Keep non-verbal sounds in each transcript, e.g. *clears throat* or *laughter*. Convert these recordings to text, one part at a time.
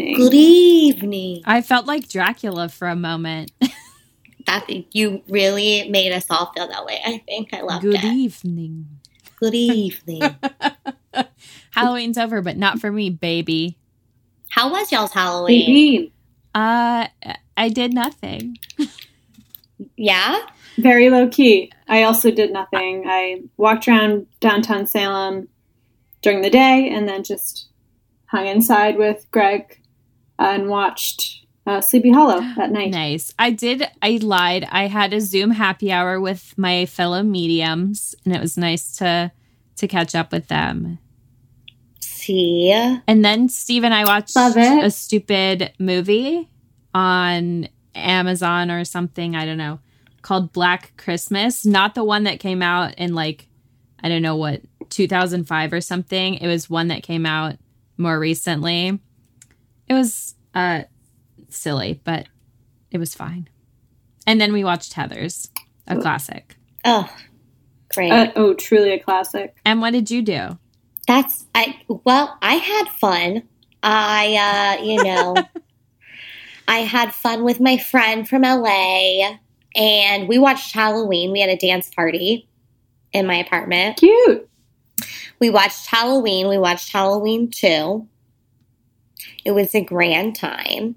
evening. Good evening. I felt like Dracula for a moment. *laughs* That you really made us all feel that way. I think I loved that. good it. evening. Good evening. *laughs* Halloween's over, but not for me, baby. How was y'all's Halloween? Baby. Uh, I did nothing. *laughs* Yeah. Very low key. I also did nothing. I walked around downtown Salem during the day and then just hung inside with Greg and watched uh, Sleepy Hollow *gasps* that night. Nice. I did. I lied. I had a Zoom happy hour with my fellow mediums, and it was nice to to catch up with them. See. And then Steve and I watched Love it. a stupid movie on Amazon or something. I don't know called Black Christmas. Not the one that came out in like I don't know what 2005 or something. It was one that came out more recently. It was uh silly, but it was fine. And then we watched Heather's, a classic. Oh, great. Uh, oh, truly a classic. And what did you do? That's I. Well, I had fun. I, uh, you know, *laughs* I had fun with my friend from LA, and we watched Halloween. We had a dance party in my apartment. Cute. We watched Halloween. We watched Halloween 2. It was a grand time.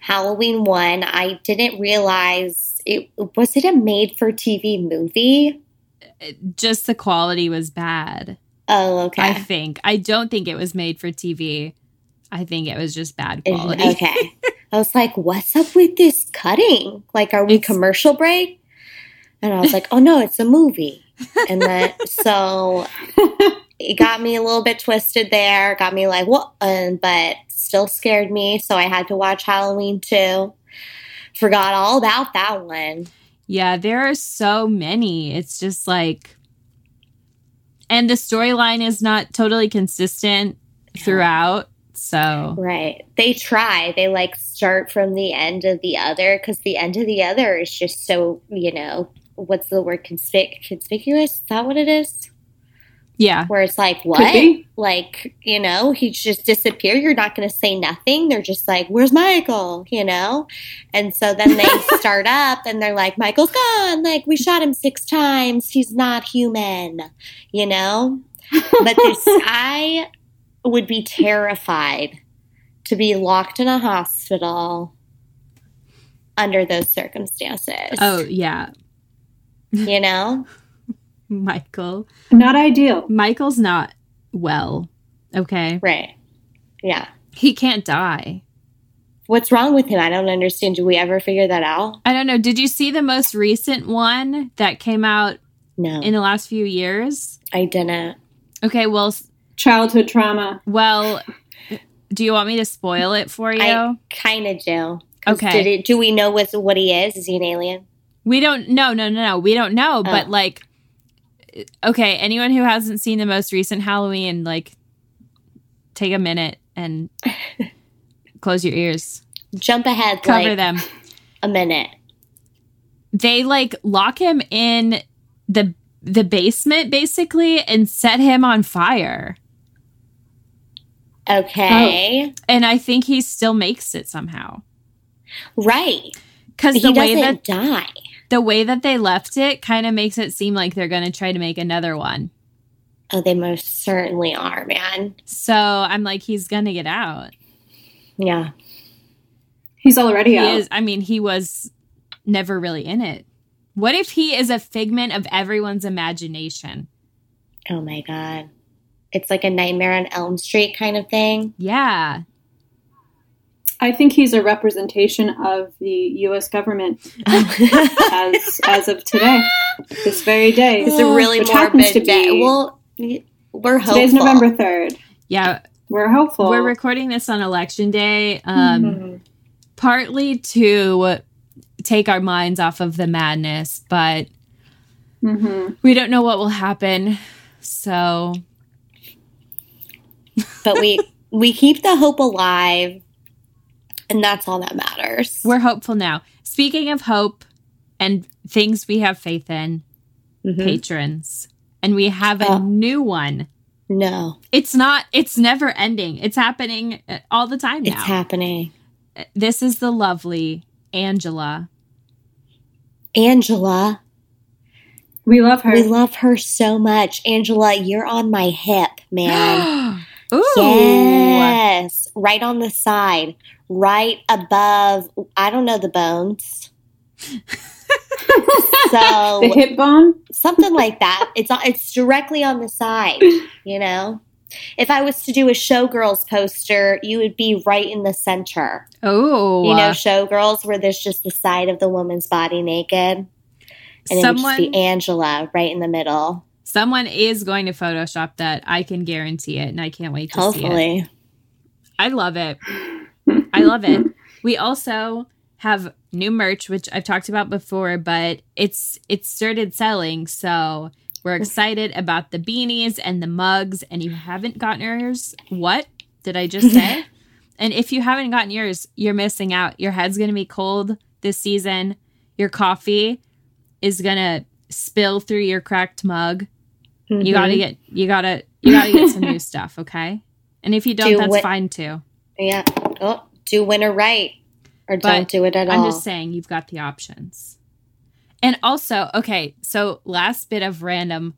Halloween 1, I didn't realize it was it a made for TV movie? Just the quality was bad. Oh, okay. I think. I don't think it was made for TV. I think it was just bad quality. Okay. *laughs* I was like, what's up with this cutting? Like, are we It's- commercial break? And I was like, oh no, it's a movie. And then, *laughs* so it got me a little bit twisted there, got me like, what? But still scared me. So I had to watch Halloween too. Forgot all about that one. Yeah, there are so many. It's just like, and the storyline is not totally consistent throughout. So, Right. They try. They like start from the end of the other because the end of the other is just so, you know, what's the word? Conspic- conspicuous? Is that what it is? Yeah. Where it's like, what? Like, you know, he just disappeared. You're not going to say nothing. They're just like, where's Michael? You know? And so then they *laughs* start up and they're like, Michael's gone. Like, we shot him six times. He's not human, you know? But this, *laughs* I would be terrified to be locked in a hospital under those circumstances. Oh, yeah. You know? *laughs* *laughs* Michael. Not ideal. Michael's not well. Okay. Right. Yeah. He can't die. What's wrong with him? I don't understand. Do we ever figure that out? I don't know. Did you see the most recent one that came out No, in the last few years? I didn't. Okay, well, Childhood trauma. well, do you want me to spoil it for you? I kind of do. Okay. Did it, do we know what, what he is? Is he an alien? We don't no no no no. We don't know, but Oh. like okay, anyone who hasn't seen the most recent Halloween like take a minute and *laughs* close your ears. Jump ahead Cover like them. a minute. They like lock him in the the basement basically and set him on fire. Okay. Oh, and I think he still makes it somehow. Right. Cuz He the way doesn't that die. The way that they left it kind of makes it seem like they're going to try to make another one. Oh, they most certainly are, man. So I'm like he's going to get out. Yeah. He's already he out. is i mean he was never really in it what if he is a figment of everyone's imagination Oh my god. It's like a Nightmare on Elm Street kind of thing. yeah I think he's a representation of the U.S. government *laughs* as as of today, this very day. It's a really Which happens morbid to day. be- Well, we're hopeful. Today's November third. yeah We're hopeful. we're recording this on election day um Mhm. partly to take our minds off of the madness but hmm we don't know what will happen so But we we keep the hope alive, and that's all that matters. we're hopeful now speaking of hope and things we have faith in Mhm. patrons and we have a Oh. new one No, It's not. It's never ending. It's happening uh, all the time now. it's happening. this is the lovely Angela. Angela, We love her. we love her so much. Angela, you're on my hip, man. *gasps* Ooh. Yes, right on the side, right above. I don't know the bones. *laughs* so the hip bone. something like that. It's it's directly on the side. You know, if I was to do a showgirls poster, you would be right in the center. Oh. You know, showgirls where there's just the side of the woman's body naked, and it would someone be Angela right in the middle. someone is going to Photoshop that. I can guarantee it, and I can't wait to see it. Hopefully, I love it. I love it. We also have new merch, which I've talked about before, but it's it's started selling. So we're excited about the beanies and the mugs. And you haven't gotten yours. What did I just say? *laughs* and if you haven't gotten yours, you're missing out. Your head's gonna be cold this season. Your coffee is gonna spill through your cracked mug. You gotta Mhm. get you gotta you gotta get some new *laughs* stuff, okay? And if you don't, Do that's what- fine too. yeah. Oh, do winter right, or But don't do it at all. I'm just saying you've got the options. And also, okay, so last bit of random,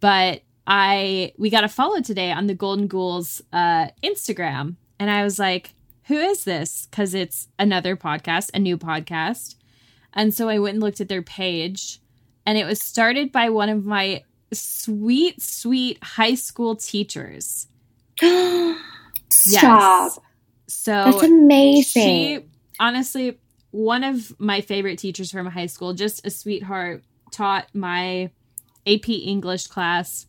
but I we got a follow today on the Golden Ghouls uh Instagram. And I was like, who is this? Because it's another podcast, a new podcast. And so I went and looked at their page, and it was started by one of my sweet, sweet high school teachers. *gasps* Stop. So That's amazing. she honestly one of my favorite teachers from high school just a sweetheart taught my ap english class.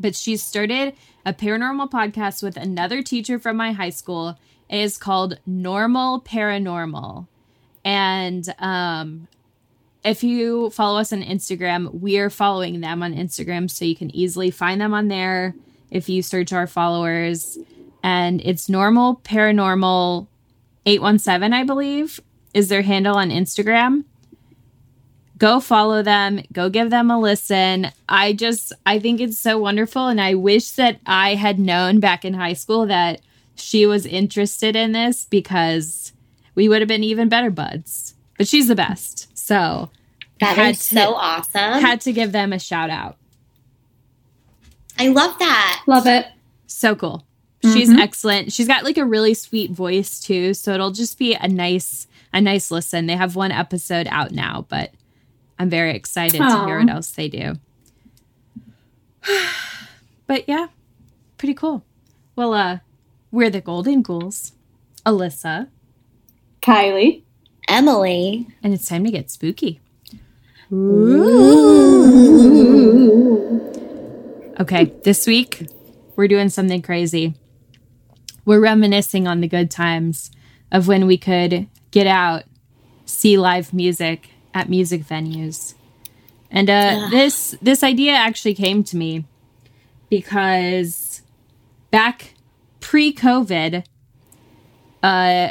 But she started a paranormal podcast with another teacher from my high school. It is called normal paranormal. And um if you follow us on instagram we're following them on instagram so you can easily find them on there if you search our followers and it's normal paranormal 817 i believe is their handle on instagram go follow them go give them a listen i just i think it's so wonderful and i wish that i had known back in high school that she was interested in this because we would have been even better buds but she's the best so That had is to- so awesome. had to give them a shout out I love that. Love it. So cool. She's Mhm. excellent. She's got like a really sweet voice too, so it'll just be a nice a nice listen. They have one episode out now, but I'm very excited to hear what else they do. *sighs* but yeah, pretty cool. Well, uh we're the Golden Ghouls. Alyssa, Kylie. Emily. and it's time to get spooky. Okay, this week we're doing something crazy. We're reminiscing on the good times of when we could get out, see live music at music venues. And uh, this this idea actually came to me because back pre-COVID, uh,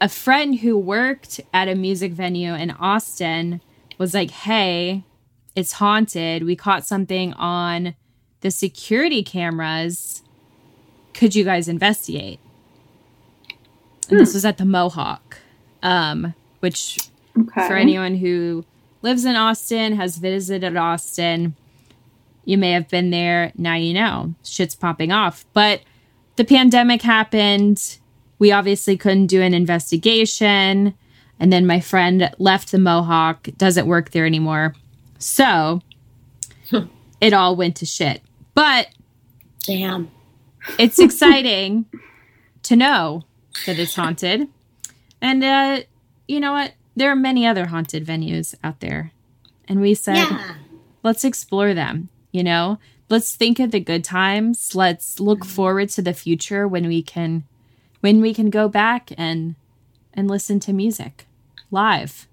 a friend who worked at a music venue in Austin was like, "Hey, it's haunted. We caught something on the security cameras. Could you guys investigate?" And this was at the Mohawk, um, which Okay. for anyone who lives in Austin, has visited Austin, you may have been there. Now you know shit's popping off. But the pandemic happened. We obviously couldn't do an investigation. And then my friend left the Mohawk, doesn't work there anymore. So it all went to shit. But Damn. It's exciting to know that it's haunted. And uh, you know what? There are many other haunted venues out there. And we said, Yeah. let's explore them, you know? Let's think of the good times. Let's look forward to the future when we can when we can go back and and listen to music live.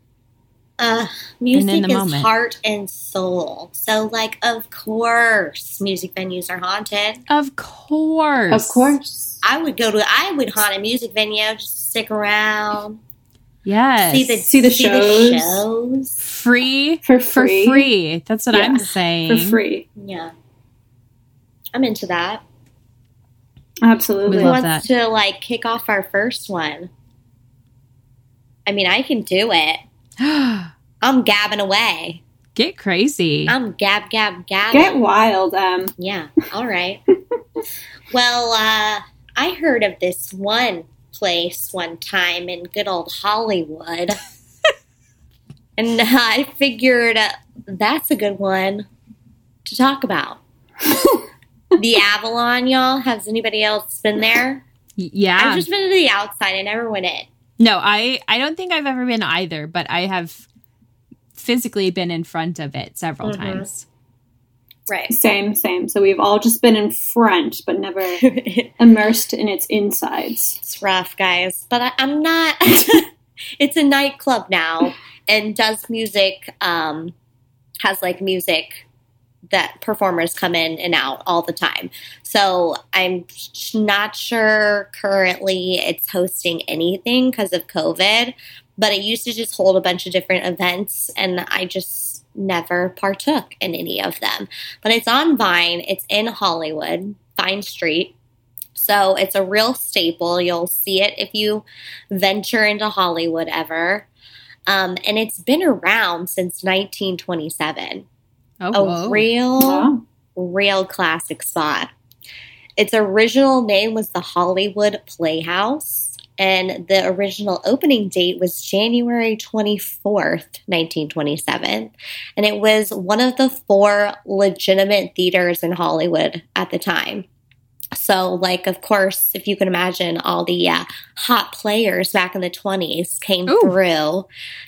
Uh, in music the is moment. heart and soul. So, like, of course, music venues are haunted. Of course. Of course. I would go to, I would haunt a music venue just to stick around, Yes. see the See the shows. shows. free For for free. free. That's what Yeah, I'm saying. For free. Yeah. I'm into that. Absolutely. We Who love wants that. to like kick off our first one? I mean, I can do it. *gasps* I'm gabbing away. Get crazy. I'm gab gab gab. Get wild. Um, Yeah. All right. *laughs* well, uh, I heard of this one place one time in good old Hollywood. *laughs* and I figured uh, that's a good one to talk about. *laughs* the Avalon, y'all. Has anybody else been there? Yeah. I've just been to the outside. I never went in. No, I I don't think I've ever been either, but I have physically been in front of it several Mhm. times. Right. same, same. So we've all just been in front, but never *laughs* immersed in its insides. It's rough, guys. But I, I'm not. *laughs* it's a nightclub now, and does music. Um, has like music that performers come in and out all the time. So I'm not sure currently it's hosting anything because of COVID. But it used to just hold a bunch of different events, and I just never partook in any of them. But it's on Vine. It's in Hollywood, Vine Street. So it's a real staple. You'll see it if you venture into Hollywood ever. Um, and it's been around since 1927. Oh, A whoa. real, Wow. real classic spot. Its original name was the Hollywood Playhouse, and the original opening date was January 24th, 1927. And it was one of the four legitimate theaters in Hollywood at the time. So, like, of course, if you can imagine, all the uh, hot players back in the 20s came Ooh. through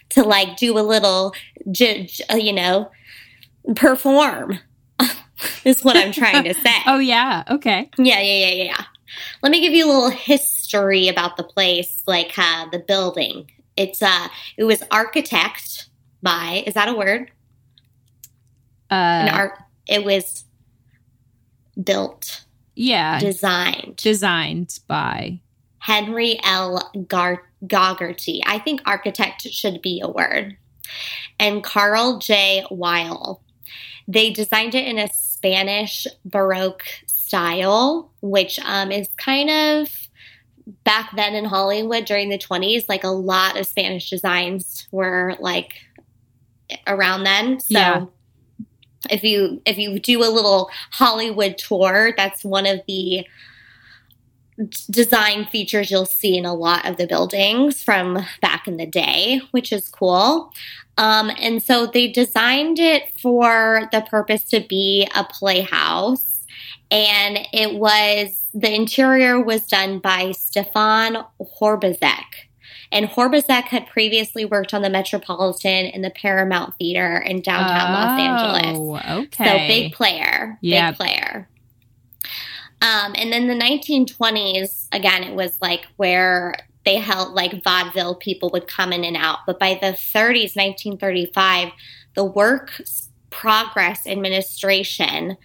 to, like, do a little, j- j- uh, you know, perform, *laughs* is what I'm trying to *laughs* say. Oh yeah. Okay. Yeah, yeah, yeah, yeah. Let me give you a little history about the place, like uh, the building. It's uh, it was architect by is that a word? An Uh, art. It was built, yeah. designed. designed by. Henry L. Gar- Gogerty. I think architect should be a word. And Carl J. Weyl. They designed it in a Spanish Baroque style, which um, is kind of back then in Hollywood during the 20s, like a lot of Spanish designs were like around then. So Yeah. if you if you do a little Hollywood tour, that's one of the design features you'll see in a lot of the buildings from back in the day, which is cool. Um, and so they designed it for the purpose to be a playhouse. And it was, the interior was done by Stefan Horbazek. And Horbazek had previously worked on the Metropolitan and the Paramount Theater in downtown Los Angeles. Oh, okay. So big player, Yeah. big player. Um, and then the 1920s, again, it was like where they held like vaudeville people would come in and out. But by the 30s, 1935, the Work Progress Administration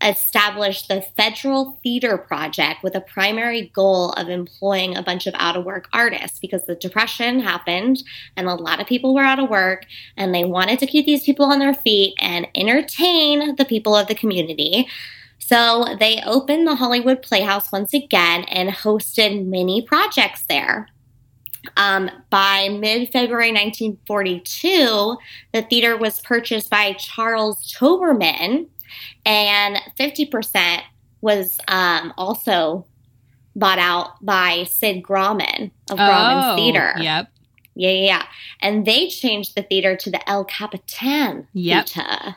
established the Federal Theater Project with a primary goal of employing a bunch of out of work artists because the Depression happened and a lot of people were out of work and they wanted to keep these people on their feet and entertain the people of the community. So they opened the Hollywood Playhouse once again and hosted many projects there. Um, by mid February 1942, the theater was purchased by Charles Toberman, and 50% was um, also bought out by Sid Grauman of Grauman's oh, Theater. Yep. Yeah, yeah, yeah. And they changed the theater to the El Capitan Yep. Theater.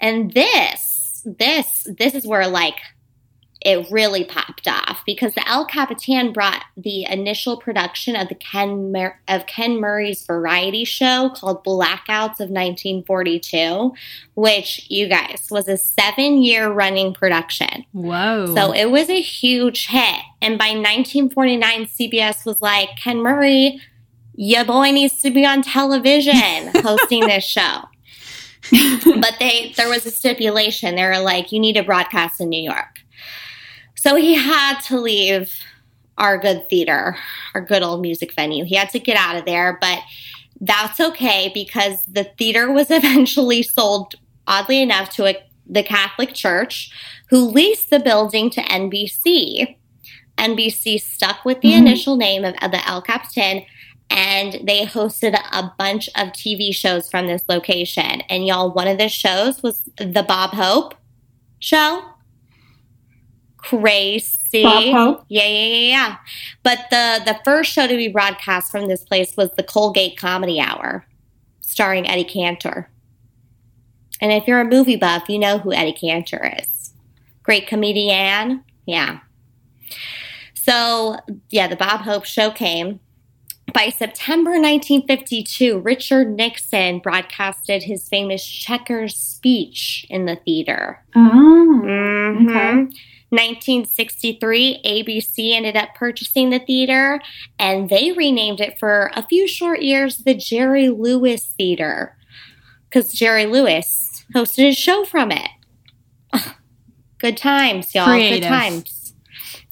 And this, this, this is where like it really popped off because the El Capitan brought the initial production of the Ken Mur- of Ken Murray's variety show called Blackouts of 1942, which you guys was a seven year running production. Whoa. So it was a huge hit. And by 1949, CBS was like, Ken Murray, your boy needs to be on television hosting this show. *laughs* but they there was a stipulation. They were like, you need to broadcast in New York. So he had to leave our good theater, our good old music venue. He had to get out of there, but that's okay because the theater was *laughs* eventually sold, oddly enough, to a the Catholic Church, who leased the building to NBC. NBC stuck with the Mhm. initial name of, of the El Capitan and they hosted a bunch of TV shows from this location. And y'all, one of the shows was the Bob Hope show. Crazy. Bob Hope? Yeah, yeah, yeah, yeah. But the the first show to be broadcast from this place was the Colgate Comedy Hour, starring Eddie Cantor. And if you're a movie buff, you know who Eddie Cantor is. Great comedian. Yeah. So, yeah, the Bob Hope show came. By September 1952, Richard Nixon broadcasted his famous checkers speech in the theater. Oh. Mhm. Okay. 1963, ABC ended up purchasing the theater and they renamed it for a few short years the Jerry Lewis Theater because Jerry Lewis hosted a show from it. *laughs* Good times, y'all. Creative. Good times.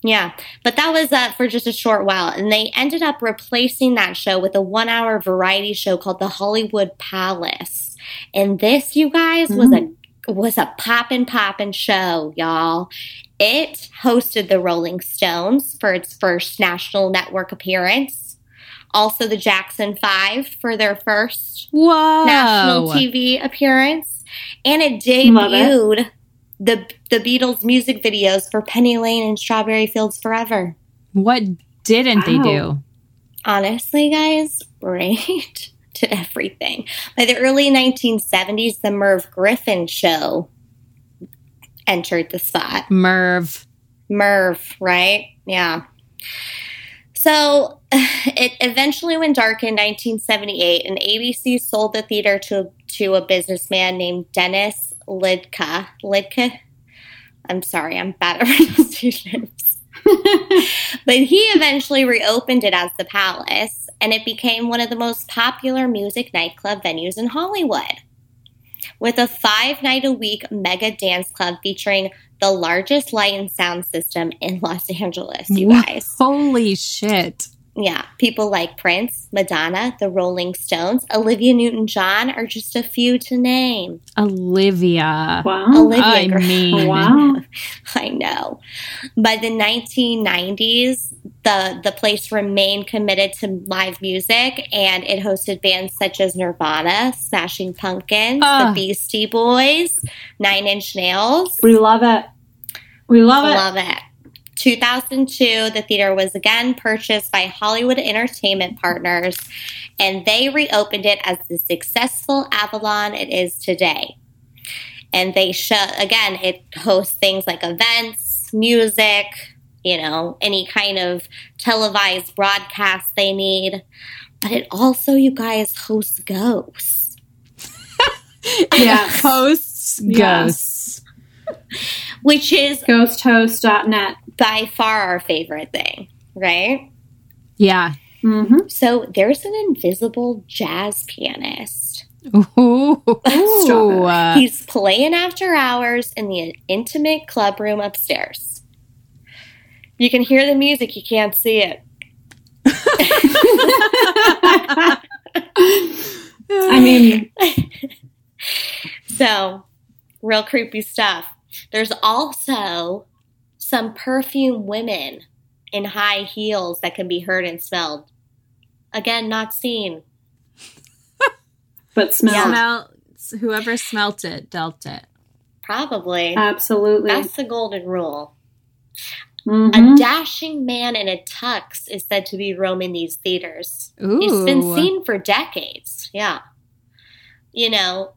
Yeah, but that was uh, for just a short while, and they ended up replacing that show with a one-hour variety show called The Hollywood Palace. And this, you guys, was a was a poppin' poppin' show, y'all. It hosted the Rolling Stones for its first national network appearance. Also, the Jackson Five for their first Whoa. national TV appearance, and it. debuted the the Beatles music videos for Penny Lane and Strawberry Fields Forever. What didn't they do? Honestly, guys, right *laughs* to everything. By the early 1970s, the Merv Griffin show entered the spot. Merv. Merv, right? Yeah. So *sighs* it eventually went dark in 1978, and ABC sold the theater to to a businessman named Dennis Lidka. Lidka. I'm sorry, I'm bad at *laughs* pronunciations. *laughs* but he eventually reopened it as the Palace, and it became one of the most popular music nightclub venues in Hollywood. With a five night a week mega dance club featuring the largest light and sound system in Los Angeles, you guys. Holy shit. Yeah, people like Prince, Madonna, the Rolling Stones, Olivia Newton John are just a few to name. Olivia. Wow. Olivia I Gra- mean, Wow. *laughs* I know. By the 1990s, the the place remained committed to live music, and it hosted bands such as Nirvana, Smashing Pumpkins, Ah. the Beastie Boys, Nine Inch Nails. We love it. We love it. We love it. 2002, the theater was again purchased by Hollywood Entertainment Partners, and they reopened it as the successful Avalon it is today. And they show, again, it hosts things like events, music, you know, any kind of televised broadcast they need. But it also, you guys, hosts ghosts. *laughs* Yeah. Ghosts. Yes. Ghosts. which is Ghosthost.net. by far our favorite thing, right? Yeah. Mm-hmm. So there's an invisible jazz pianist. Ooh. *laughs* Stop it. Uh, He's playing after hours in the intimate club room upstairs. You can hear the music, you can't see it. *laughs* I mean, *laughs* So, real creepy stuff. There's also some perfume women in high heels that can be heard and smelled. Again, not seen. but smell. smell. Whoever smelt it dealt it. Probably. Absolutely. That's the golden rule. Mhm. A dashing man in a tux is said to be roaming these theaters. Ooh. He's been seen for decades. Yeah. You know, wh-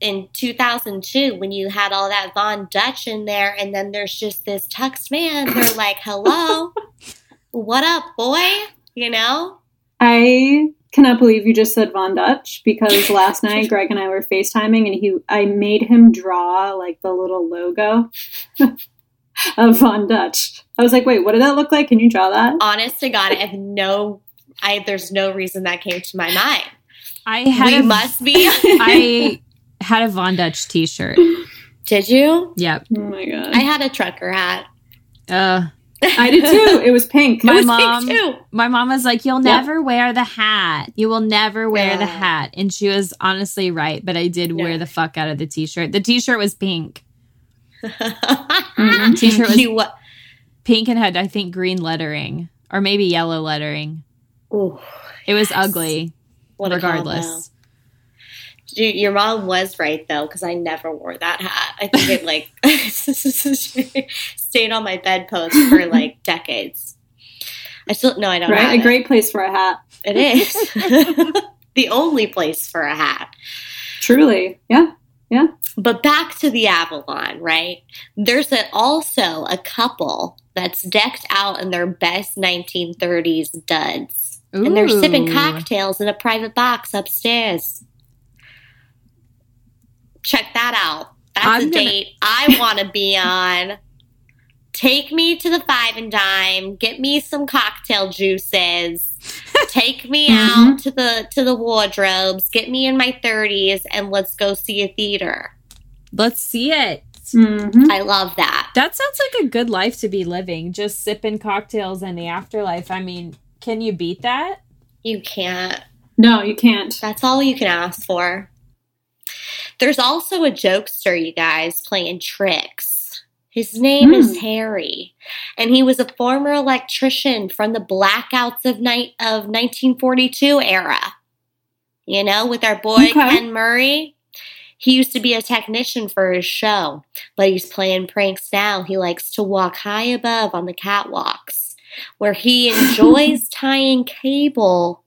in 2002, when you had all that Von Dutch in there, and then there's just this tux man, they're *laughs* like, hello, what up, boy? You know? I cannot believe you just said Von Dutch because *laughs* last night Greg and I were FaceTiming and he I made him draw like the little logo *laughs* of Von Dutch. I was like, wait, what did that look like? Can you draw that? Honest to God, I have no, I there's no reason that came to my mind. I had We a, must be. *laughs* I *laughs* had a Von Dutch T-shirt. Did you? Yep. Oh my god. I had a trucker hat. Uh, *laughs* I did too. It was pink. My it was mom- pink too. My mom was like, You'll Yeah. never wear the hat. You will never wear the hat. And she was honestly right, but I did Yeah. wear the fuck out of the t shirt. The t shirt was pink. Mhm. T-shirt was- you what? Pink and had, I think, green lettering or maybe yellow lettering. Ooh, It was Yes. ugly, what regardless. Dude, your mom was right though, because I never wore that hat. I think it like *laughs* stayed on my bedpost for *laughs* like decades. I still no, I don't. Right? A it. great place for a hat. It is *laughs* the only place for a hat. Truly. Yeah, yeah. But back to the Avalon, right? There's a, also a couple that's decked out in their best 1930s duds. And they're sipping cocktails in a private box upstairs. Check that out. That's I'm a gonna- date I *laughs* want to be on. Take me to the five and dime. Get me some cocktail juices. Take me *laughs* Mhm. out to the to the wardrobes. Get me in my thirties, and let's go see a theater. Let's see it. hmm I love that. That sounds like a good life to be living. Just sipping cocktails in the afterlife. I mean, can you beat that? You can't. No, you can't. That's all you can ask for. There's also a jokester, you guys, playing tricks. His name Hmm. is Harry, and he was a former electrician from the blackouts of night of 1942 era. You know, with our boy Okay. Ken Murray. He used to be a technician for his show, but he's playing pranks now. He likes to walk high above on the catwalks, where he enjoys *laughs* tying cable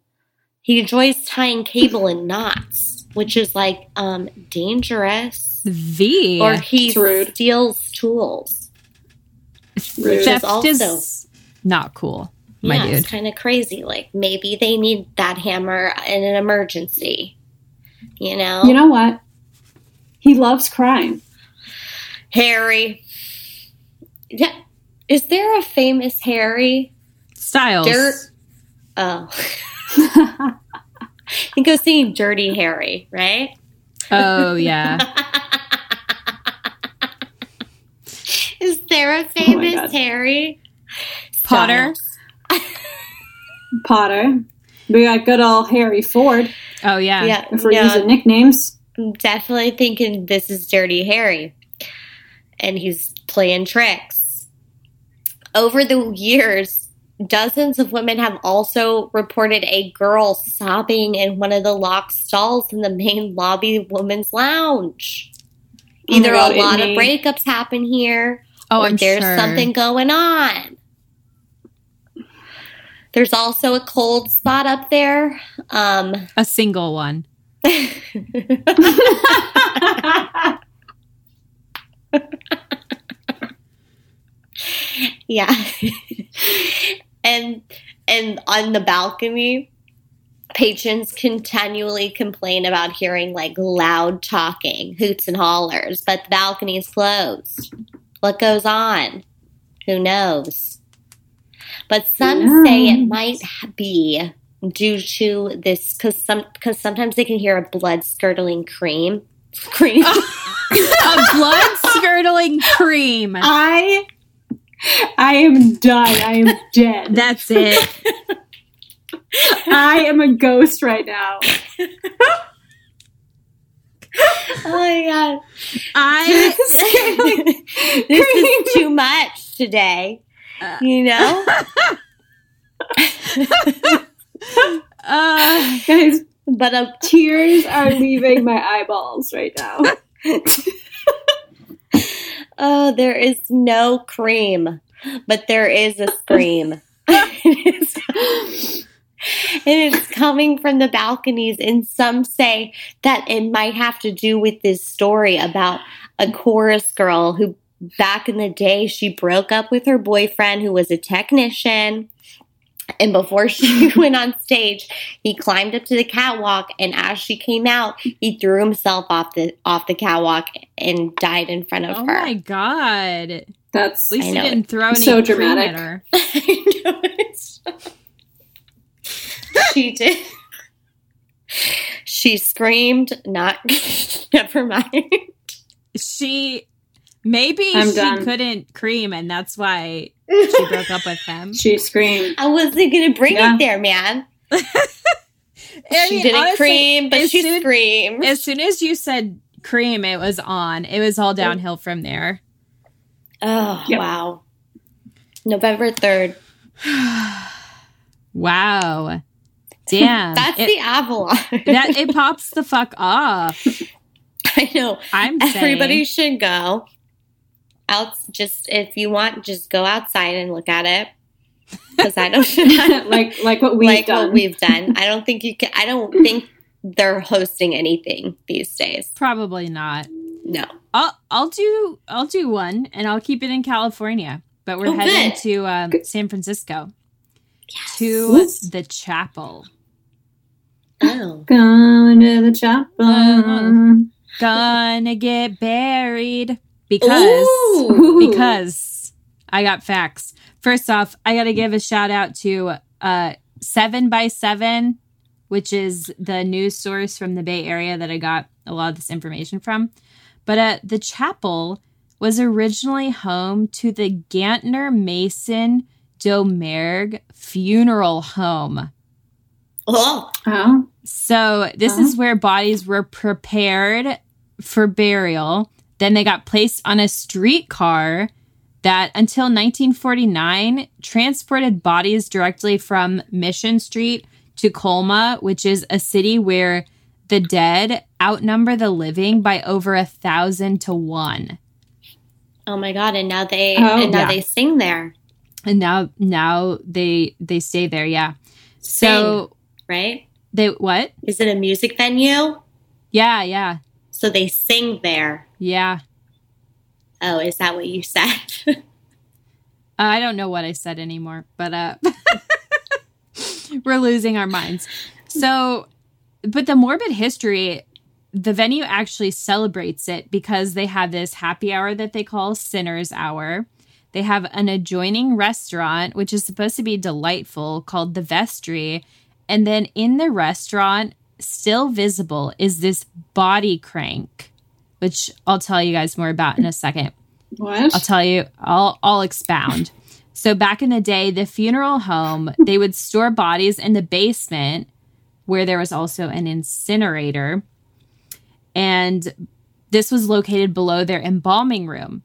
he enjoys tying cable in knots, which is like um dangerous. V. Or he rude. steals tools. Rude. Theft also- is not cool, my yeah, dude. it's kind of crazy. Like maybe they need that hammer in an emergency. You know, You know what? He loves crime. Harry. Yeah, is there a famous Harry? Styles. Dirt. Oh, I think I was thinking Dirty Harry, right? Oh yeah. *laughs* Is there a Oh famous God. Harry? Potter. *laughs* Potter. We got good old Harry Ford. Oh yeah. Yeah, If we're no, using nicknames. I'm definitely thinking this is Dirty Harry. And he's playing tricks. Over the years, dozens of women have also reported a girl sobbing in one of the locked stalls in the main lobby women's lounge. Oh Either God, a lot of breakups happen here, Oh, or I'm there's sure. something going on. There's also a cold spot up there. Um, A single one. *laughs* *laughs* *laughs* *laughs* yeah. and and on the balcony, patrons continually complain about hearing like loud talking, hoots and hollers, but the balcony is closed. What goes on? Who knows? But some say it might be due to this because some because sometimes they can hear a blood curdling cream *laughs* scream. *laughs* a blood skirtling cream. I I am done. I am dead. That's it. I am a ghost right now. oh my god. I *laughs* *laughs* this is too much today. Uh. You know? *laughs* uh, Guys, But um, tears are leaving my eyeballs right now. Oh, there is no cream, but there is a scream. *laughs* *laughs* and it's coming from the balconies. And some say that it might have to do with this story about a chorus girl who, back in the day, she broke up with her boyfriend who was a technician. And before she *laughs* went on stage, he climbed up to the catwalk, and as she came out, he threw himself off the off the catwalk and died in front of oh her. Oh my god. That's At That's least I you know. didn't throw any So dramatic. at her. *laughs* I know it's- *laughs* she did. She screamed. Not. Never mind. She Maybe I'm she done. couldn't cream, and that's why *laughs* she broke up with him. She screamed. I wasn't gonna bring Yeah. it there, man. *laughs* I she mean, didn't honestly, cream, but she soon- screamed. As soon as you said cream, it was on. It was all downhill from there. Oh Yep. wow. November third. *sighs* Wow. *laughs* Damn. That's it, the Avalon. that it pops the fuck off. I know. I'm saying. Everybody should go out. Just if you want, just go outside and look at it. Because I don't *laughs* like like what we've like done. what we've done. I don't think you can. I don't think they're hosting anything these days. Probably not. No. I'll I'll do I'll do one and I'll keep it in California. But we're Oh, heading good. to um, San Francisco to Ooh. the chapel. Oh. Going to the chapel. Uh-huh. Gonna get buried because Ooh. because I got facts. First off, I got to give a shout out to uh, Seven by Seven, which is the news source from the Bay Area that I got a lot of this information from. But uh, the chapel was originally home to the Gantner Mason Domergue funeral home. Oh. Oh, So this Uh-huh. is where bodies were prepared for burial. Then they got placed on a streetcar that until 1949 transported bodies directly from Mission Street to Colma, which is a city where the dead outnumber the living by over a thousand to one. Oh my god! And now they Oh. and now Yeah. they sing there, And now now they they stay there, yeah. So right? they what? Is it a music venue? Yeah, yeah. So they sing there. Yeah. Oh, is that what you said? *laughs* I don't know what I said anymore, but uh *laughs* we're losing our minds. So, but the morbid history, the venue actually celebrates it because they have this happy hour that they call Sinner's Hour. They have an adjoining restaurant, which is supposed to be delightful, called the Vestry. And then in the restaurant, still visible, is this body crank, which I'll tell you guys more about in a second. what? I'll tell you, I'll I'll expound. So back in the day, the funeral home, they would store bodies in the basement where there was also an incinerator. And this was located below their embalming room.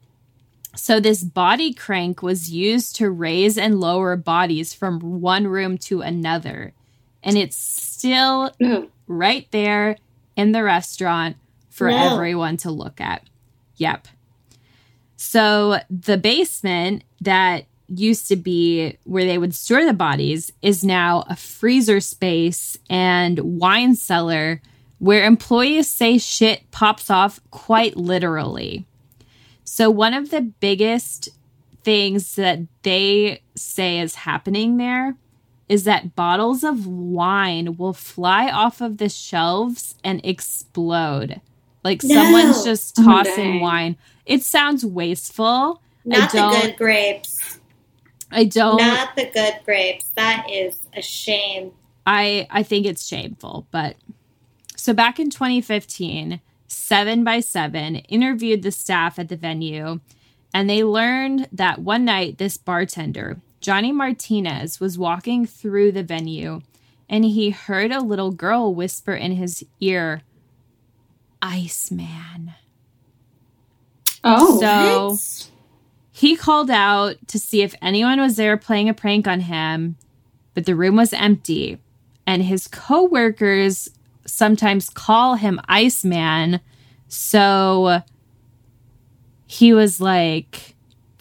So this body crank was used to raise and lower bodies from one room to another. And it's still. Right there in the restaurant for everyone to look at. Yep. So the basement that used to be where they would store the bodies is now a freezer space and wine cellar where employees say shit pops off quite literally. So one of the biggest things that they say is happening there is that bottles of wine will fly off of the shelves and explode. Like No. someone's just Oh, tossing wine. It sounds wasteful. Not the good grapes. I don't Not the good grapes. That is a shame. I I think it's shameful, but so back in 2015, 7 by 7 interviewed the staff at the venue and they learned that one night this bartender, Johnny Martinez, was walking through the venue and he heard a little girl whisper in his ear, Iceman. Oh, So What? he called out to see if anyone was there playing a prank on him, but the room was empty. And his coworkers sometimes call him Iceman. So he was like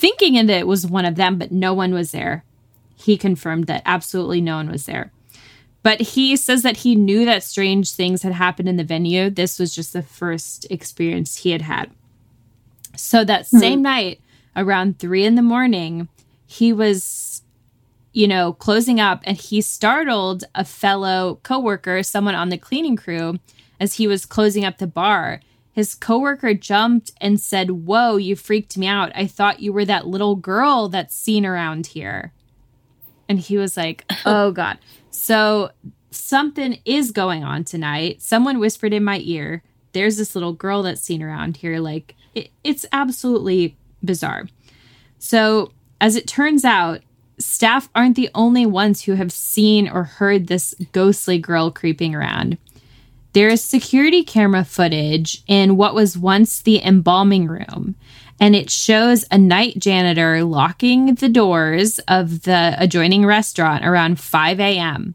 thinking that it was one of them, but no one was there. He confirmed that absolutely no one was there. But he says that he knew that strange things had happened in the venue. This was just the first experience he had had. So that hmm. same night, around three in the morning, he was, you know, closing up and he startled a fellow coworker, someone on the cleaning crew, as he was closing up the bar. His coworker jumped and said, Whoa, you freaked me out. I thought you were that little girl that's seen around here. And he was like, *laughs* Oh God. So something is going on tonight. Someone whispered in my ear there's this little girl that's seen around here. Like, it, it's absolutely bizarre. So, as it turns out, staff aren't the only ones who have seen or heard this ghostly girl creeping around. There is security camera footage in what was once the embalming room, and it shows a night janitor locking the doors of the adjoining restaurant around 5 a.m.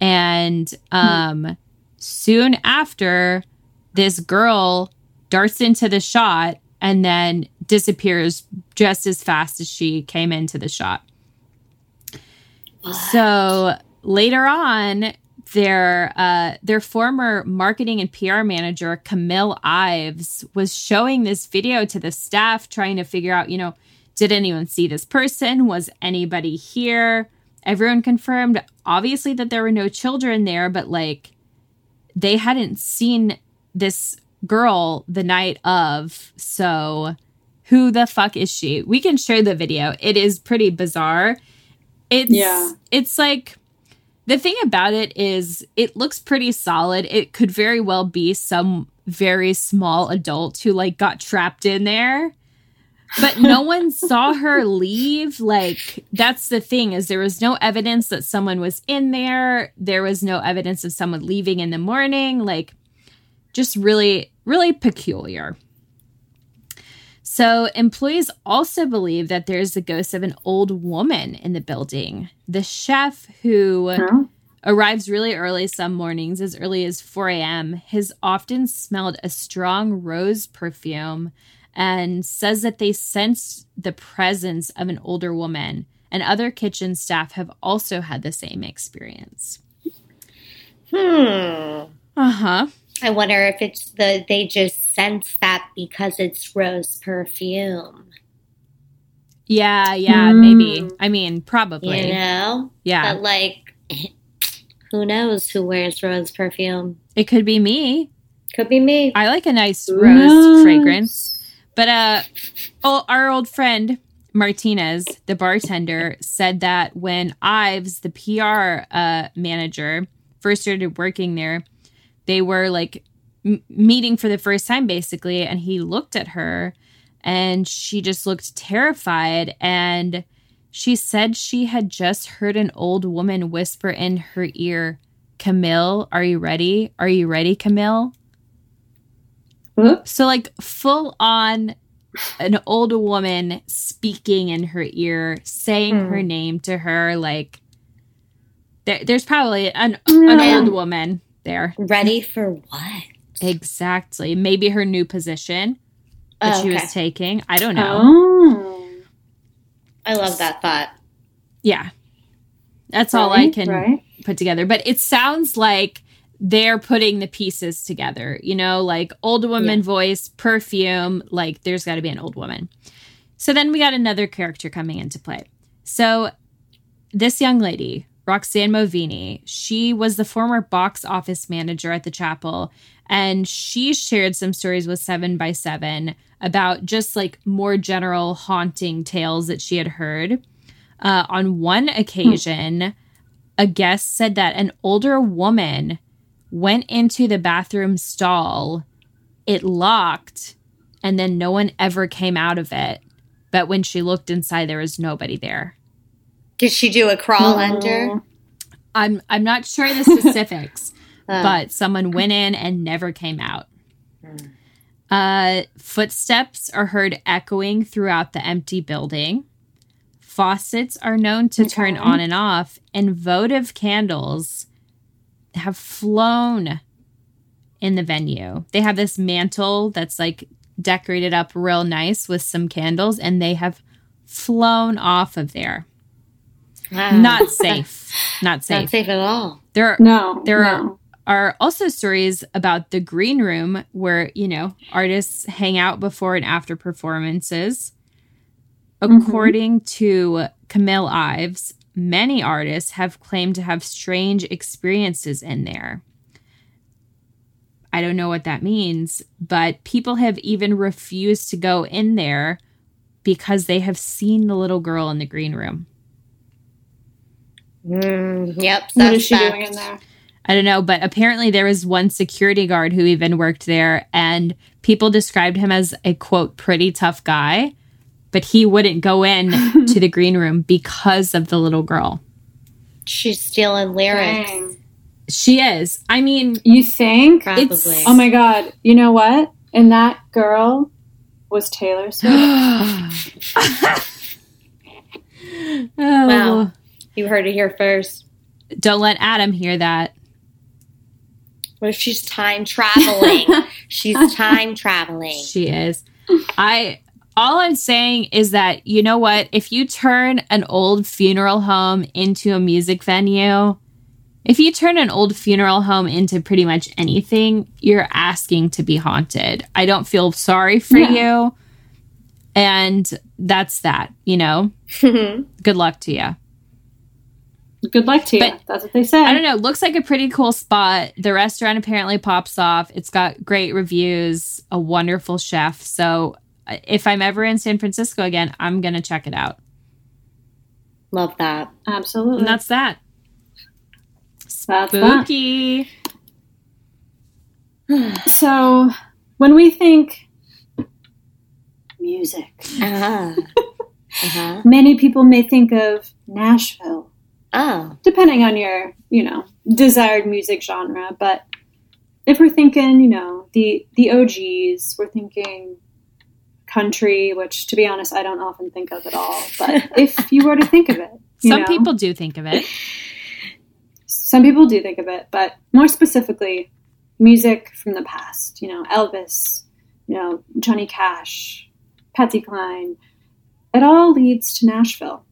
And um, soon after, this girl darts into the shot and then disappears just as fast as she came into the shot. So later on, their uh, their former marketing and PR manager Camille Ives was showing this video to the staff, trying to figure out, you know, did anyone see this person? Was anybody here? Everyone confirmed, obviously, that there were no children there, but like they hadn't seen this girl the night of. So who the fuck is she? We can share the video. It is pretty bizarre. It's Yeah. it's like the thing about it is it looks pretty solid. It could very well be some very small adult who like got trapped in there. But no *laughs* one saw her leave. Like that's the thing is there was no evidence that someone was in there. There was no evidence of someone leaving in the morning. Like just really really peculiar. So, employees also believe that there's the ghost of an old woman in the building. The chef, who Huh? arrives really early some mornings, as early as 4 a.m., has often smelled a strong rose perfume and says that they sense the presence of an older woman. And other kitchen staff have also had the same experience. Hmm. Uh huh. I wonder if it's the they just sense that because it's rose perfume. Yeah, yeah, Hmm. maybe. I mean, probably. You know? Yeah. But like *clears throat* who knows who wears rose perfume? It could be me. Could be me. I like a nice Who rose knows? fragrance. But uh oh, our old friend Martinez, the bartender, said that when Ives, the PR uh, manager, first started working there, they were like m- meeting for the first time basically, and he looked at her and she just looked terrified and she said she had just heard an old woman whisper in her ear, Camille, are you ready? Are you ready, Camille? Whoops. So like full on an old woman speaking in her ear, saying Hmm. her name to her, like there, there's probably an an Yeah. old woman there. Ready for what? Exactly. Maybe her new position that Oh, she was taking. I don't know. Oh. I love that thought. Yeah. That's all I can right. put together. But it sounds like they're putting the pieces together, you know, like old woman Yeah. voice, perfume, like there's got to be an old woman. So then we got another character coming into play. So this young lady, Roxanne Movini, she was the former box office manager at the chapel, and she shared some stories with Seven by Seven about just like more general haunting tales that she had heard. Uh, on one occasion, a guest said that an older woman went into the bathroom stall, it locked, and then no one ever came out of it. But when she looked inside, there was nobody there. Did she do a crawl Oh. under? I'm I'm not sure the *laughs* specifics, Uh, but someone went in and never came out. Uh, footsteps are heard echoing throughout the empty building. Faucets are known to turn on and off, and votive candles have flown in the venue. They have this mantle that's like decorated up real nice with some candles, and they have flown off of there. wow. Not *laughs* safe. Not safe. Not safe at all. There are No. There no. are also stories about the green room where, you know, artists hang out before and after performances. Mhm. According to Camille Ives, many artists have claimed to have strange experiences in there. I don't know what that means, but people have even refused to go in there because they have seen the little girl in the green room. Mm, yep. What is she suspect. doing in there? I don't know, but apparently there was one security guard who even worked there, and people described him as a quote, pretty tough guy, but he wouldn't go in *laughs* to the green room because of the little girl. She's stealing lyrics. Dang. She is. I mean, You think? Probably. Oh my god! You know what? And that girl was Taylor *gasps* Swift. *laughs* oh, Wow. You heard it here first. Don't let Adam hear that. What if she's time traveling? *laughs* she's time traveling. She is. I all I'm saying is that you know what? If you turn an old funeral home into a music venue, if you turn an old funeral home into pretty much anything, you're asking to be haunted. I don't feel sorry for Yeah. you. And that's that, you know. *laughs* Good luck to you. Good luck to you. But- That's what they say. I don't know. Looks like a pretty cool spot. The restaurant apparently pops off. It's got great reviews, a wonderful chef. So uh, if I'm ever in San Francisco again, I'm going to check it out. Love that. Absolutely. And that's that. That's that. *sighs* So when we think music, Ah. uh-huh. *laughs* many people may think of Nashville, Oh. depending on your, you know, desired music genre. But if we're thinking, you know, the the OGs, we're thinking country, which to be honest, I don't often think of at all. But *laughs* if you were to think of it, Some know, people do think of it. some people do think of it, but more specifically, music from the past. You know, Elvis, you know, Johnny Cash, Patsy Cline. It all leads to Nashville.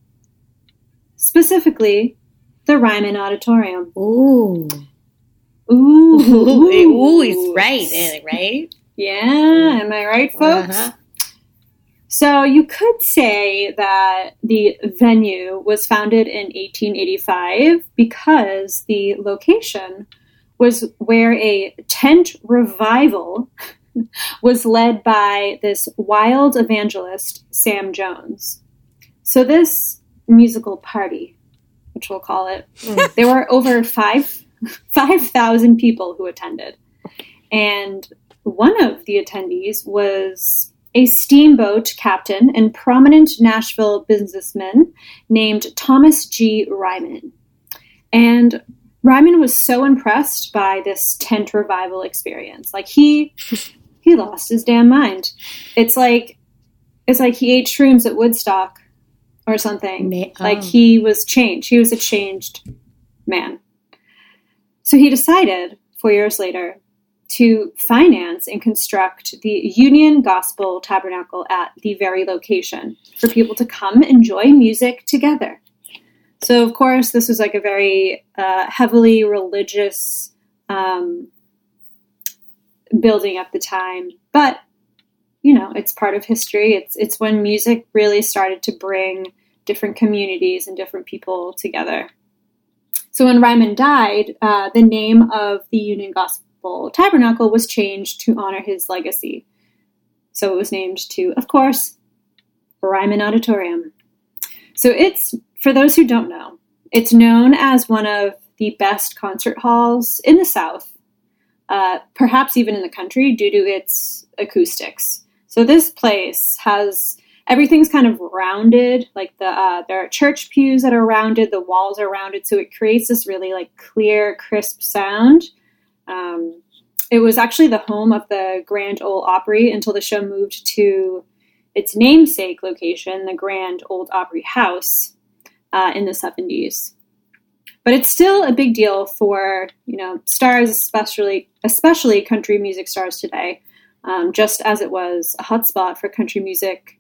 Specifically, the Ryman Auditorium. Ooh. Ooh, Ooh, he's right. Right? Yeah, am I right, folks? Uh-huh. So you could say that the venue was founded in 1885 because the location was where a tent revival *laughs* was led by this wild evangelist, Sam Jones. So this musical party, which we'll call it, Mm. *laughs* there were over five *laughs* 5,000 people who attended. And one of the attendees was a steamboat captain and prominent Nashville businessman named Thomas G. Ryman. And Ryman was so impressed by this tent revival experience. Like he *laughs* he lost his damn mind. It's like it's like he ate shrooms at Woodstock or something. Ma- Like oh. he was changed. He was a changed man. So he decided four years later to finance and construct the Union Gospel Tabernacle at the very location for people to come enjoy music together. So, of course, this was like a very uh, heavily religious um, building at the time, but you know, it's part of history. It's it's when music really started to bring different communities and different people together. So when Ryman died, uh, the name of the Union Gospel Tabernacle was changed to honor his legacy. So it was named to, of course, Ryman Auditorium. So it's, for those who don't know, it's known as one of the best concert halls in the South, uh, perhaps even in the country, due to its acoustics. So this place has everything's kind of rounded like the uh, there are church pews that are rounded the walls are rounded so it creates this really like clear crisp sound. Um, it was actually the home of the grand ole opry until the show moved to its namesake location the grand ole opry house uh, in the 70s but it's still a big deal for you know stars especially especially country music stars today um, just as it was a hotspot for country music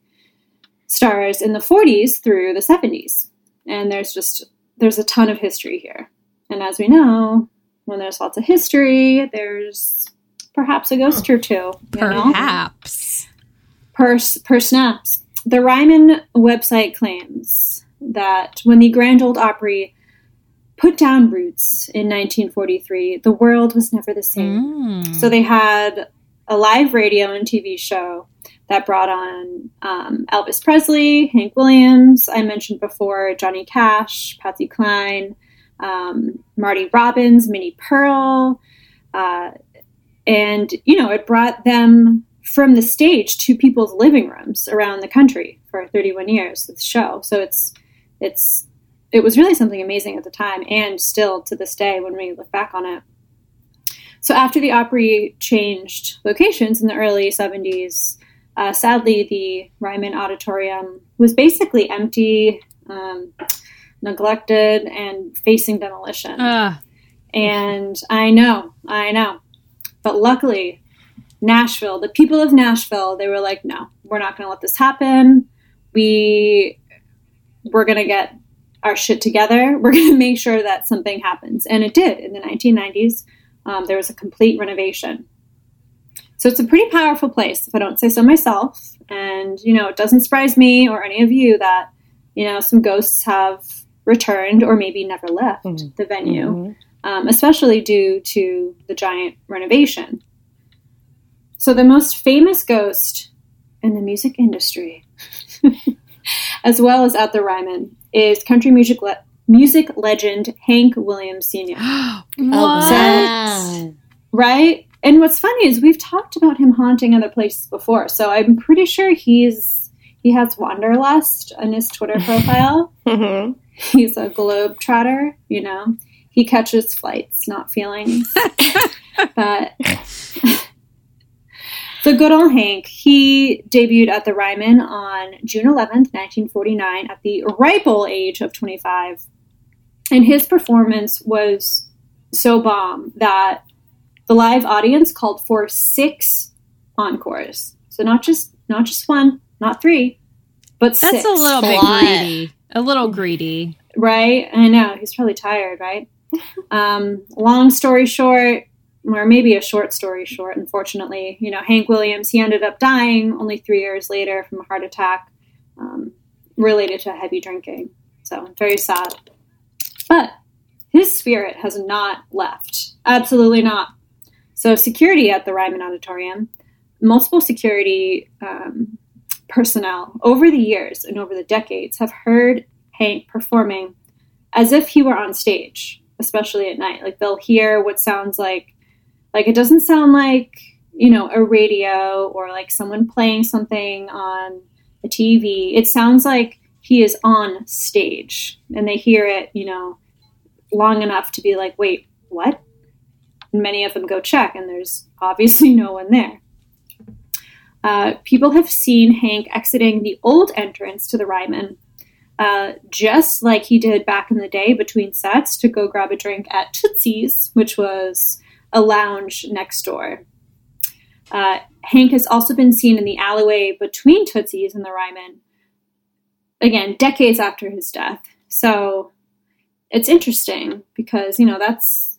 stars in the 40s through the 70s. And there's just there's a ton of history here. And as we know, when there's lots of history, there's perhaps a ghost or two. you know? Perhaps. per, per snaps. The Ryman website claims that when the Grand Ole Opry put down roots in 1943, the world was never the same. Mm. So they had a live radio and TV show that brought on um, Elvis Presley, Hank Williams, I mentioned before, Johnny Cash, Patsy Cline, um, Marty Robbins, Minnie Pearl, uh, and you know it brought them from the stage to people's living rooms around the country for 31 years of the show. So it's it's it was really something amazing at the time, and still to this day when we look back on it. So after the Opry changed locations in the early 70s, uh, sadly, the Ryman Auditorium was basically empty, um, neglected, and facing demolition. Uh, And I know, I know. But luckily, Nashville, the people of Nashville, they were like, no, we're not going to let this happen. We, we're going to get our shit together. We're going *laughs* to make sure that something happens. And it did in the 1990s. Um, there was a complete renovation. So it's a pretty powerful place, if I don't say so myself. And, you know, it doesn't surprise me or any of you that, you know, some ghosts have returned or maybe never left Mhm. the venue, Mhm. um, especially due to the giant renovation. So the most famous ghost in the music industry, *laughs* as well as at the Ryman, is country music le- music legend Hank Williams Sr. *gasps* what? Right? And what's funny is we've talked about him haunting other places before, so I'm pretty sure he's he has wanderlust on his Twitter *laughs* profile. Mhm. he's a globe trotter, you know. He catches flights, not feelings. *laughs* but *laughs* the good old Hank, he debuted at the Ryman on June 11th, 1949, at the ripe old age of 25. And his performance was so bomb that the live audience called for six encores. So not just not just one, not three, but That's six. a little bit greedy. A little greedy. Right? I know. He's probably tired, right? *laughs* um, long story short, or maybe a short story short, unfortunately, you know, Hank Williams, he ended up dying only three years later from a heart attack um, related to heavy drinking. So, very sad. But his spirit has not left. Absolutely not. So, security at the Ryman Auditorium, multiple security um, personnel over the years and over the decades have heard Hank performing as if he were on stage, especially at night. Like they'll hear what sounds like like it doesn't sound like, you know, a radio or like someone playing something on a TV. It sounds like he is on stage and they hear it, you know, long enough to be like, "Wait, what?" And many of them go check and there's obviously *laughs* no one there. Uh, people have seen Hank exiting the old entrance to the Ryman, uh, just like he did back in the day between sets to go grab a drink at Tootsie's, which was a lounge next door. Uh, Hank has also been seen in the alleyway between Tootsie's and the Ryman, again, decades after his death. So it's interesting because, you know, that's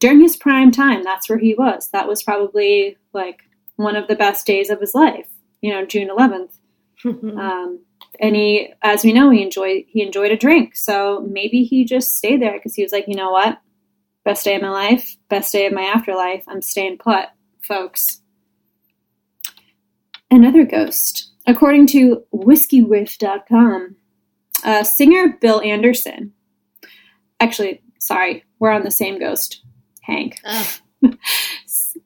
during his prime time, that's where he was. That was probably like one of the best days of his life, you know, June 11th. *laughs* Um, and he, as we know, he enjoyed he enjoyed a drink. So maybe he just stayed there because he was like, you know what, best day of my life, best day of my afterlife. I'm staying put, folks. Another ghost, according to whiskeyriff.com, uh, singer Bill Anderson. Actually, sorry, we're on the same ghost, Hank. Oh. *laughs*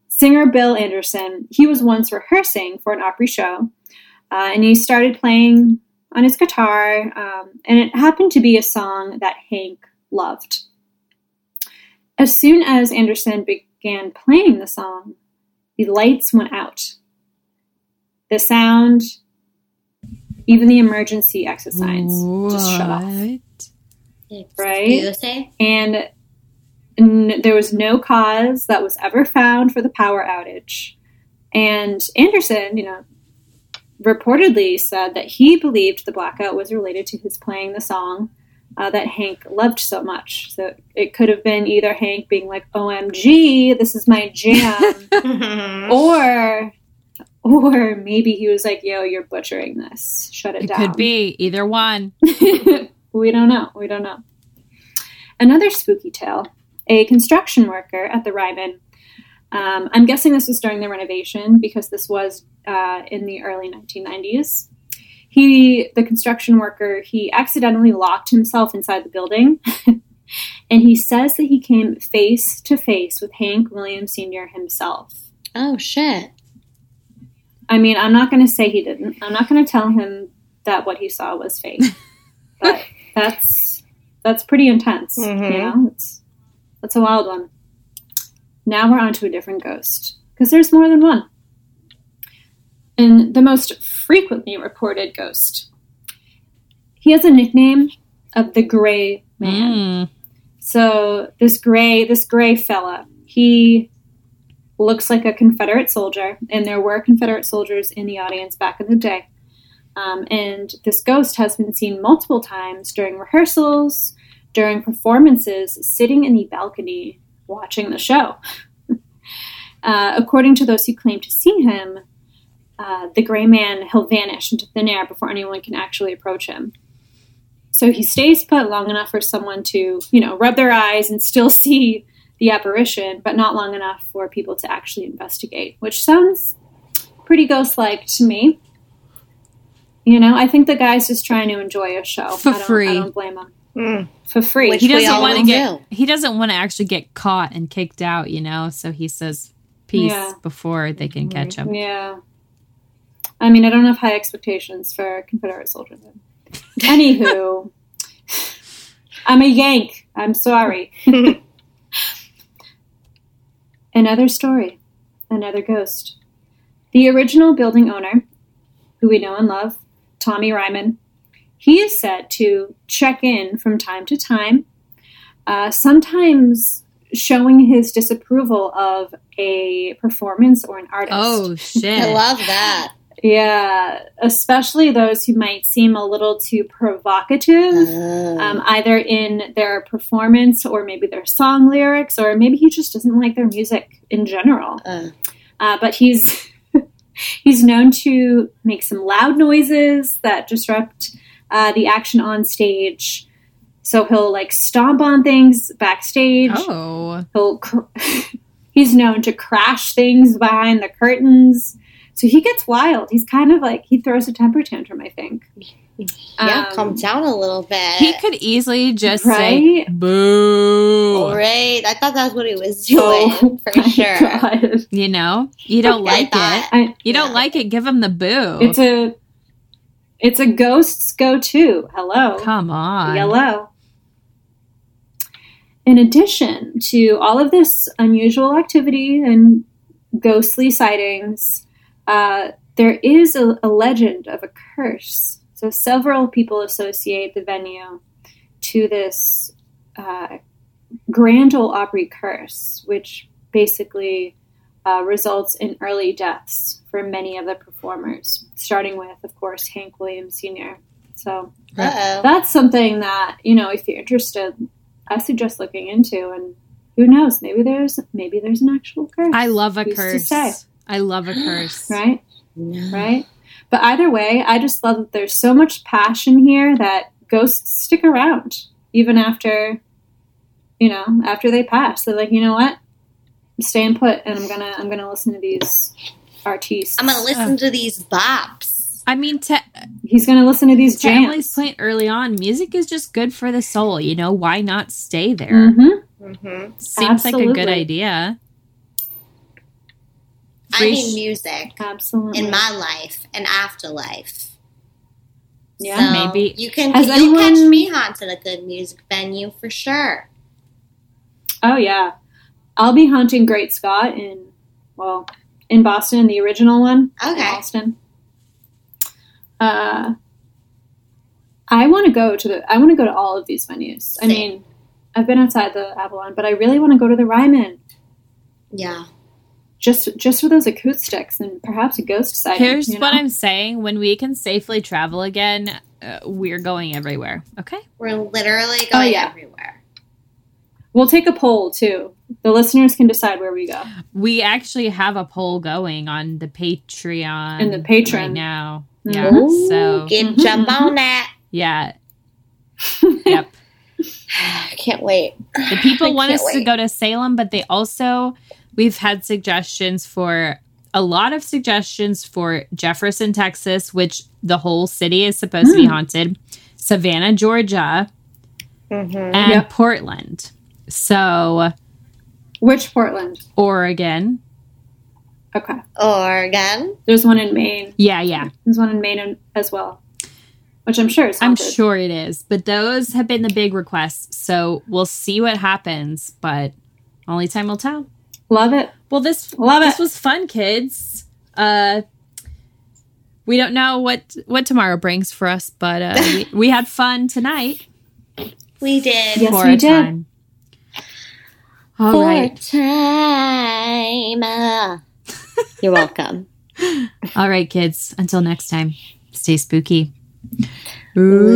Singer Bill Anderson, he was once rehearsing for an Opry show, uh, and he started playing on his guitar, um, and it happened to be a song that Hank loved. As soon as Anderson began playing the song, the lights went out. The sound, even the emergency exit signs, just shut off. What? Right? And n- there was no cause that was ever found for the power outage. And Anderson, you know, reportedly said that he believed the blackout was related to his playing the song uh, that Hank loved so much. So it could have been either Hank being like, "OMG, this is my jam," *laughs* or or maybe he was like, "Yo, you're butchering this. Shut it, down. It down." could be either one. *laughs* we don't know. We don't know. Another spooky tale a construction worker at the Ryman. Um, I'm guessing this was during the renovation because this was uh, in the early 1990s. He, the construction worker, he accidentally locked himself inside the building *laughs* and he says that he came face to face with Hank Williams Sr. himself. Oh shit. I mean, I'm not going to say he didn't. I'm not going to tell him that what he saw was fake. *laughs* but that's that's pretty intense. Mhm. You know, it's that's a wild one. Now we're on to a different ghost because there's more than one. And the most frequently reported ghost. He has a nickname of the Gray Man. Mm. So this gray, this gray fella, he looks like a Confederate soldier, and there were Confederate soldiers in the audience back in the day. Um, and this ghost has been seen multiple times during rehearsals, during performances, sitting in the balcony watching the show. *laughs* uh, according to those who claim to see him, uh, the gray man he'll vanish into thin air before anyone can actually approach him. So he stays put long enough for someone to, you know, rub their eyes and still *laughs* see the apparition, but not long enough for people to actually investigate, which sounds pretty ghost like to me. You know, I think the guy's just trying to enjoy a show. For I don't, free. I don't blame him. Mm. For free. Which He doesn't want to get. do. He doesn't want to actually get caught and kicked out. You know, so he says peace Yeah. before they can catch him. Yeah. I mean, I don't have high expectations for Confederate soldiers. *laughs* Anywho, I'm a Yank. I'm sorry. *laughs* another story, another ghost. The original building owner, who we know and love, Tommy Ryman, he is said to check in from time to time, uh, sometimes showing his disapproval of a performance or an artist. Oh shit! I love that. Yeah, especially those who might seem a little too provocative, Oh. um, either in their performance or maybe their song lyrics, or maybe he just doesn't like their music in general. Uh, Uh, but he's *laughs* he's known to make some loud noises that disrupt uh, the action on stage. So he'll like stomp on things backstage. Oh, He'll cr- *laughs* he's known to crash things behind the curtains. So he gets wild. He's kind of like he throws a temper tantrum. I think. yeah, Um, calm down a little bit. he could easily just say Right? "boo." Right. I thought that's what he was Oh, doing *laughs* for sure. God. You know, you don't Yeah, I like it. I, You don't Yeah. like it. Give him the boo. it's a it's a ghost's go to. Hello. Come on. Yellow. In addition to all of this unusual activity and ghostly sightings, uh, there is a, a legend of a curse. So several people associate the venue to this uh, Grand Ole Opry curse, which basically uh, results in early deaths for many of the performers, starting with, of course, Hank Williams Sr. So Uh-oh. that's something that you know if you're interested i suggest looking into and who knows maybe there's maybe there's an actual curse I love a Who's to curse. Say? I love a curse. *gasps* right No. right but either way i just love that there's so much passion here that ghosts stick around even after you know after they pass they're like you know what i'm staying put and i'm gonna i'm gonna listen to these artistes I'm going to listen to these bops. I mean, te- he's gonna listen to these to Emily's point early on, music is just good for the soul. You know, why not stay there? hmm Mm-hmm. Seems like a good idea. I need music absolutely in my life and afterlife. yeah So Maybe- you can Has catch anyone- me haunting a good music venue for sure. Oh yeah, I'll be haunting Great Scott in well in Boston, the original one in Okay. Boston. Uh, I want to go to the. I want to go to all of these venues. I mean, I've been outside the Avalon, but I really want to go to the Ryman Yeah. Just just for those acoustics and perhaps a ghost sighting. Here's you what? I'm saying: when we can safely travel again, uh, we're going everywhere. Okay. We're literally going Oh, yeah. everywhere. We'll take a poll too. The listeners can decide where we go. We actually have a poll going on the Patreon In the Patreon. right now. Mhm. Yeah. Ooh, So get Mhm, jump on that. yeah. *laughs* Yep. *sighs* I can't wait. The people I want can't us to go to Salem, but they also we've had suggestions for a lot of suggestions for Jefferson, Texas, which the whole city is supposed to be Hmm. haunted. Savannah, Georgia, Mhm. and Yep. Portland. So, Which Portland? Oregon. Okay. Oregon. There's one in Maine. Yeah, yeah. There's one in Maine as well, which I'm sure is Haunted. I'm sure it is. But those have been the big requests. So, we'll see what happens, but only time will tell. Love it. Well, this Love this it. was fun, kids. Uh we don't know what what tomorrow brings for us, but uh we, *laughs* we had fun tonight We did. Yes, for we a did. time. All For right. time. *laughs* You're welcome. All right, kids. Until next time. Stay spooky. Ooh.